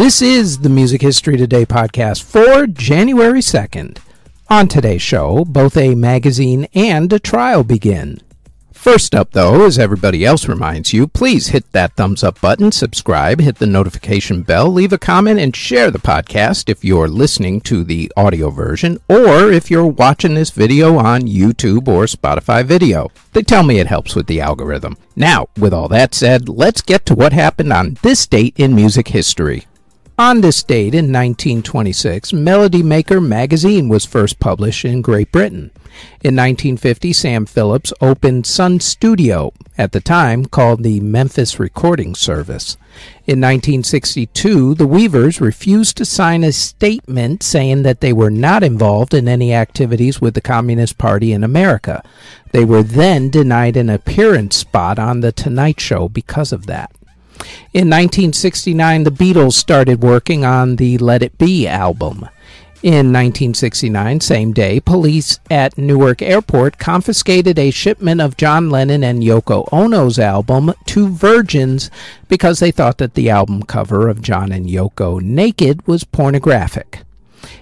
This is the Music History Today podcast for January 2nd. On today's show, both a magazine and a trial begin. First up, though, as everybody else reminds you, please hit that thumbs up button, subscribe, hit the notification bell, leave a comment, and share the podcast if you're listening to the audio version or if you're watching this video on YouTube or Spotify video. They tell me it helps with the algorithm. Now, with all that said, let's get to what happened on this date in music history. On this date in 1926, Melody Maker magazine was first published in Great Britain. In 1950, Sam Phillips opened Sun Studio, at the time called the Memphis Recording Service. In 1962, the Weavers refused to sign a statement saying that they were not involved in any activities with the Communist Party in America. They were then denied an appearance spot on The Tonight Show because of that. In 1969, the Beatles started working on the Let It Be album. In 1969, same day, police at Newark Airport confiscated a shipment of John Lennon and Yoko Ono's album Two Virgins because they thought that the album cover of John and Yoko naked was pornographic.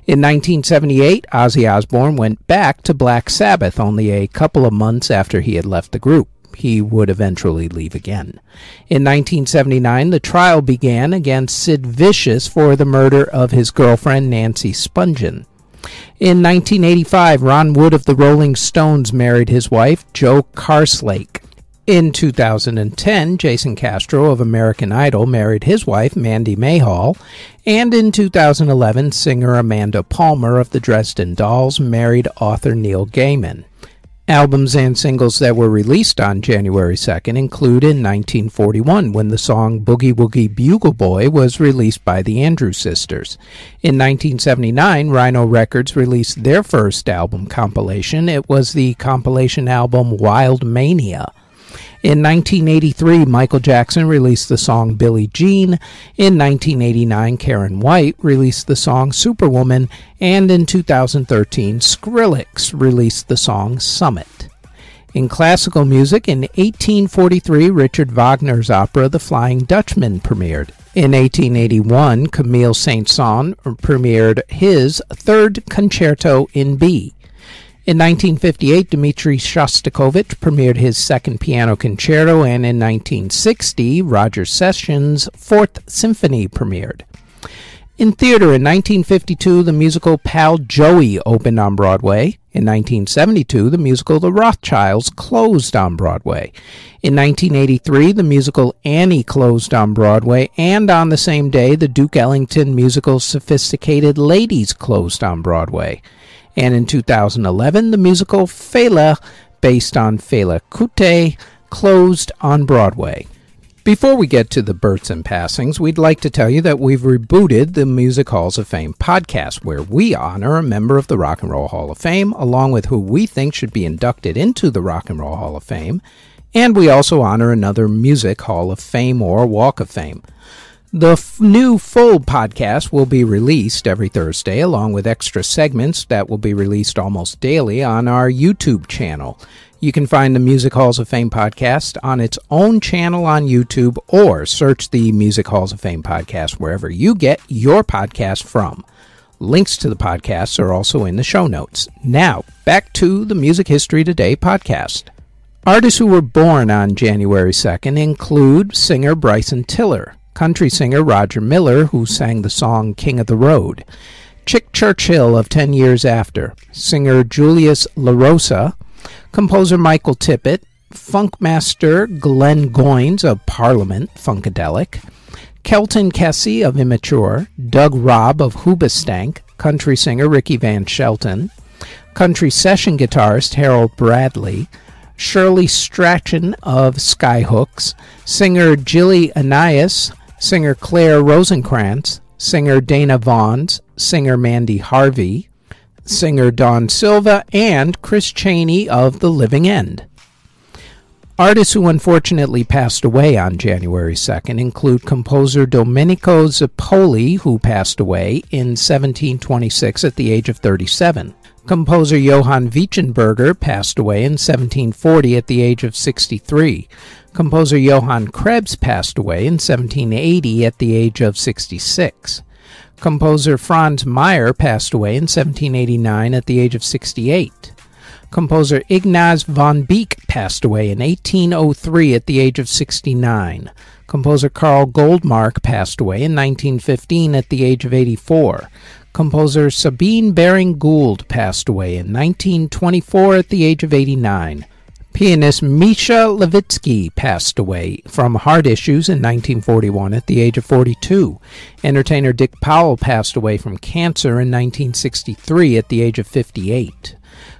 In 1978, Ozzy Osbourne went back to Black Sabbath only a couple of months after he had left the group he would eventually leave again. In 1979, the trial began against Sid Vicious for the murder of his girlfriend Nancy Spungen. In 1985, Ron Wood of the Rolling Stones married his wife, Jo Karslake. In 2010, Jason Castro of American Idol married his wife, Mandy Mayhall. And in 2011, singer Amanda Palmer of the Dresden Dolls married author Neil Gaiman. Albums and singles that were released on January 2nd include in 1941 when the song Boogie Woogie Bugle Boy was released by the Andrews Sisters. In 1979, Rhino Records released their first album compilation. It was the compilation album Wild Mania. In 1983, Michael Jackson released the song Billie Jean. In 1989, Karyn White released the song Superwoman. And in 2013, Skrillex released the song Summit. In classical music, in 1843, Richard Wagner's opera The Flying Dutchman premiered. In 1881, Camille Saint-Saëns premiered his third concerto in B. In 1958, Dmitri Shostakovich premiered his second piano concerto, and in 1960, Roger Sessions' Fourth Symphony premiered. In theater, in 1952, the musical Pal Joey opened on Broadway. In 1972, the musical The Rothschilds closed on Broadway. In 1983, the musical Annie closed on Broadway, and on the same day, the Duke Ellington musical Sophisticated Ladies closed on Broadway and in 2011, the musical Fela, based on Fela Kuti, closed on Broadway. Before we get to the births and passings, we'd like to tell you that we've rebooted the Music Halls of Fame podcast, where we honor a member of the Rock and Roll Hall of Fame, along with who we think should be inducted into the Rock and Roll Hall of Fame, and we also honor another Music Hall of Fame or Walk of Fame. The new full podcast will be released every Thursday, along with extra segments that will be released almost daily on our YouTube channel. You can find the Music Halls of Fame podcast on its own channel on YouTube or search the Music Halls of Fame podcast wherever you get your podcast from. Links to the podcasts are also in the show notes. Now, back to the Music History Today podcast. Artists who were born on January 2nd include singer Bryson Tiller, country singer Roger Miller, who sang the song King of the Road, Chick Churchill of Ten Years After, singer Julius LaRosa, composer Michael Tippett, funk master Glenn Goins of Parliament Funkadelic, Kelton Kessee of Immature, Doug Robb of Hoobastank, country singer Ricky Van Shelton, country session guitarist Harold Bradley, Shirley Strachan of Skyhooks, singer Jilly Anais singer Claire Rosinkranz, singer Dana Vaughns, singer Mandy Harvey, singer Don Silva, and Chris Cheney of The Living End. Artists who unfortunately passed away on January 2nd include composer Domenico Zipoli, who passed away in 1726 at the age of 37. Composer Johann Weichenberger passed away in 1740 at the age of 63. Composer Johann Krebs passed away in 1780 at the age of 66. Composer Franz Mayer passed away in 1789 at the age of 68. Composer Ignaz von Beecke passed away in 1803 at the age of 69. Composer Carl Goldmark passed away in 1915 at the age of 84. Composer Sabine Baring Gould passed away in 1924 at the age of 89. Pianist Mischa Levitzki passed away from heart issues in 1941 at the age of 42. Entertainer Dick Powell passed away from cancer in 1963 at the age of 58.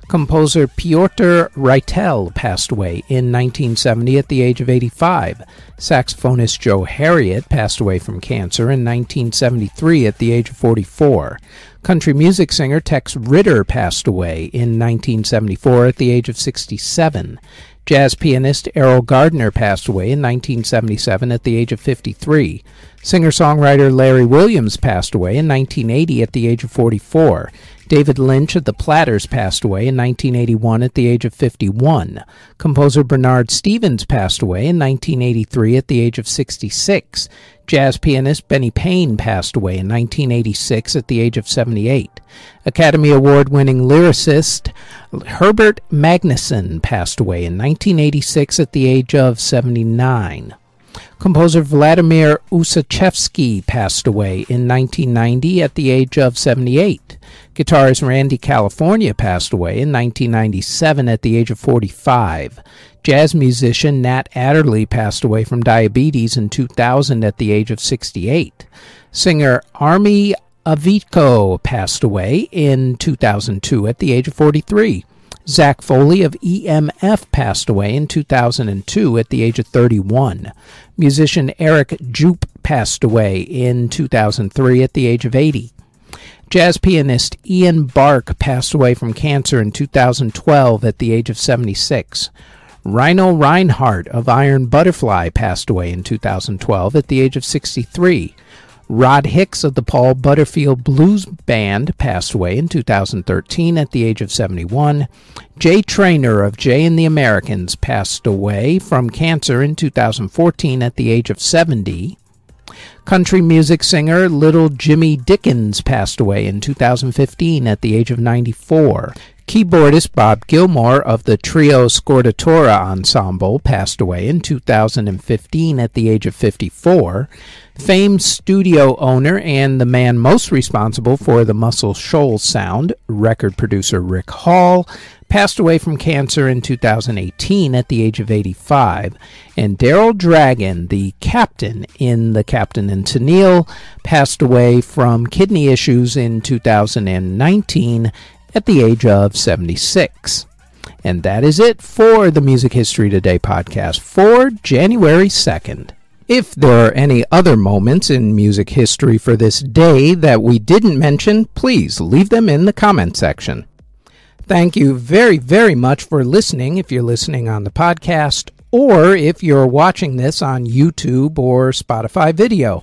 Composer Pyotr Rytel passed away in 1970 at the age of 85. Saxophonist Joe Harriott passed away from cancer in 1973 at the age of 44. Country music singer Tex Ritter passed away in 1974 at the age of 67. Jazz pianist Erroll Garner passed away in 1977 at the age of 53. Singer songwriter Larry Williams passed away in 1980 at the age of 44. David Lynch of the Platters passed away in 1981 at the age of 51. Composer Bernard Stevens passed away in 1983 at the age of 66. Jazz pianist Benny Payne passed away in 1986 at the age of 78. Academy Award winning lyricist Herbert Magidson passed away in 1986 at the age of 79. Composer Vladimir Ussachevsky passed away in 1990 at the age of 78. Guitarist Randy California passed away in 1997 at the age of 45. Jazz musician Nat Adderley passed away from diabetes in 2000 at the age of 68. Singer Army Avitko passed away in 2002 at the age of 43. Zac Foley of EMF passed away in 2002 at the age of 31. Musician Eric Jupe passed away in 2003 at the age of 80. Jazz pianist Ian Bark passed away from cancer in 2012 at the age of 76. Rhino Reinhardt of Iron Butterfly passed away in 2012 at the age of 63. Rod Hicks of the Paul Butterfield Blues Band passed away in 2013 at the age of 71. Jay Traynor of Jay and the Americans passed away from cancer in 2014 at the age of 70. Country music singer Little Jimmy Dickens passed away in 2015 at the age of 94. Keyboardist Bob Gilmore of the trio Scordatura Ensemble passed away in 2015 at the age of 54. Famed studio owner and the man most responsible for the Muscle Shoals sound, record producer Rick Hall, passed away from cancer in 2018 at the age of 85. And Daryl Dragon, the captain in The Captain and Tennille, passed away from kidney issues in 2019 at the age of 76. And that is it for the Music History Today podcast for January 2nd. If there are any other moments in music history for this day that we didn't mention, please leave them in the comment section. Thank you very, very much for listening if you're listening on the podcast or if you're watching this on YouTube or Spotify video.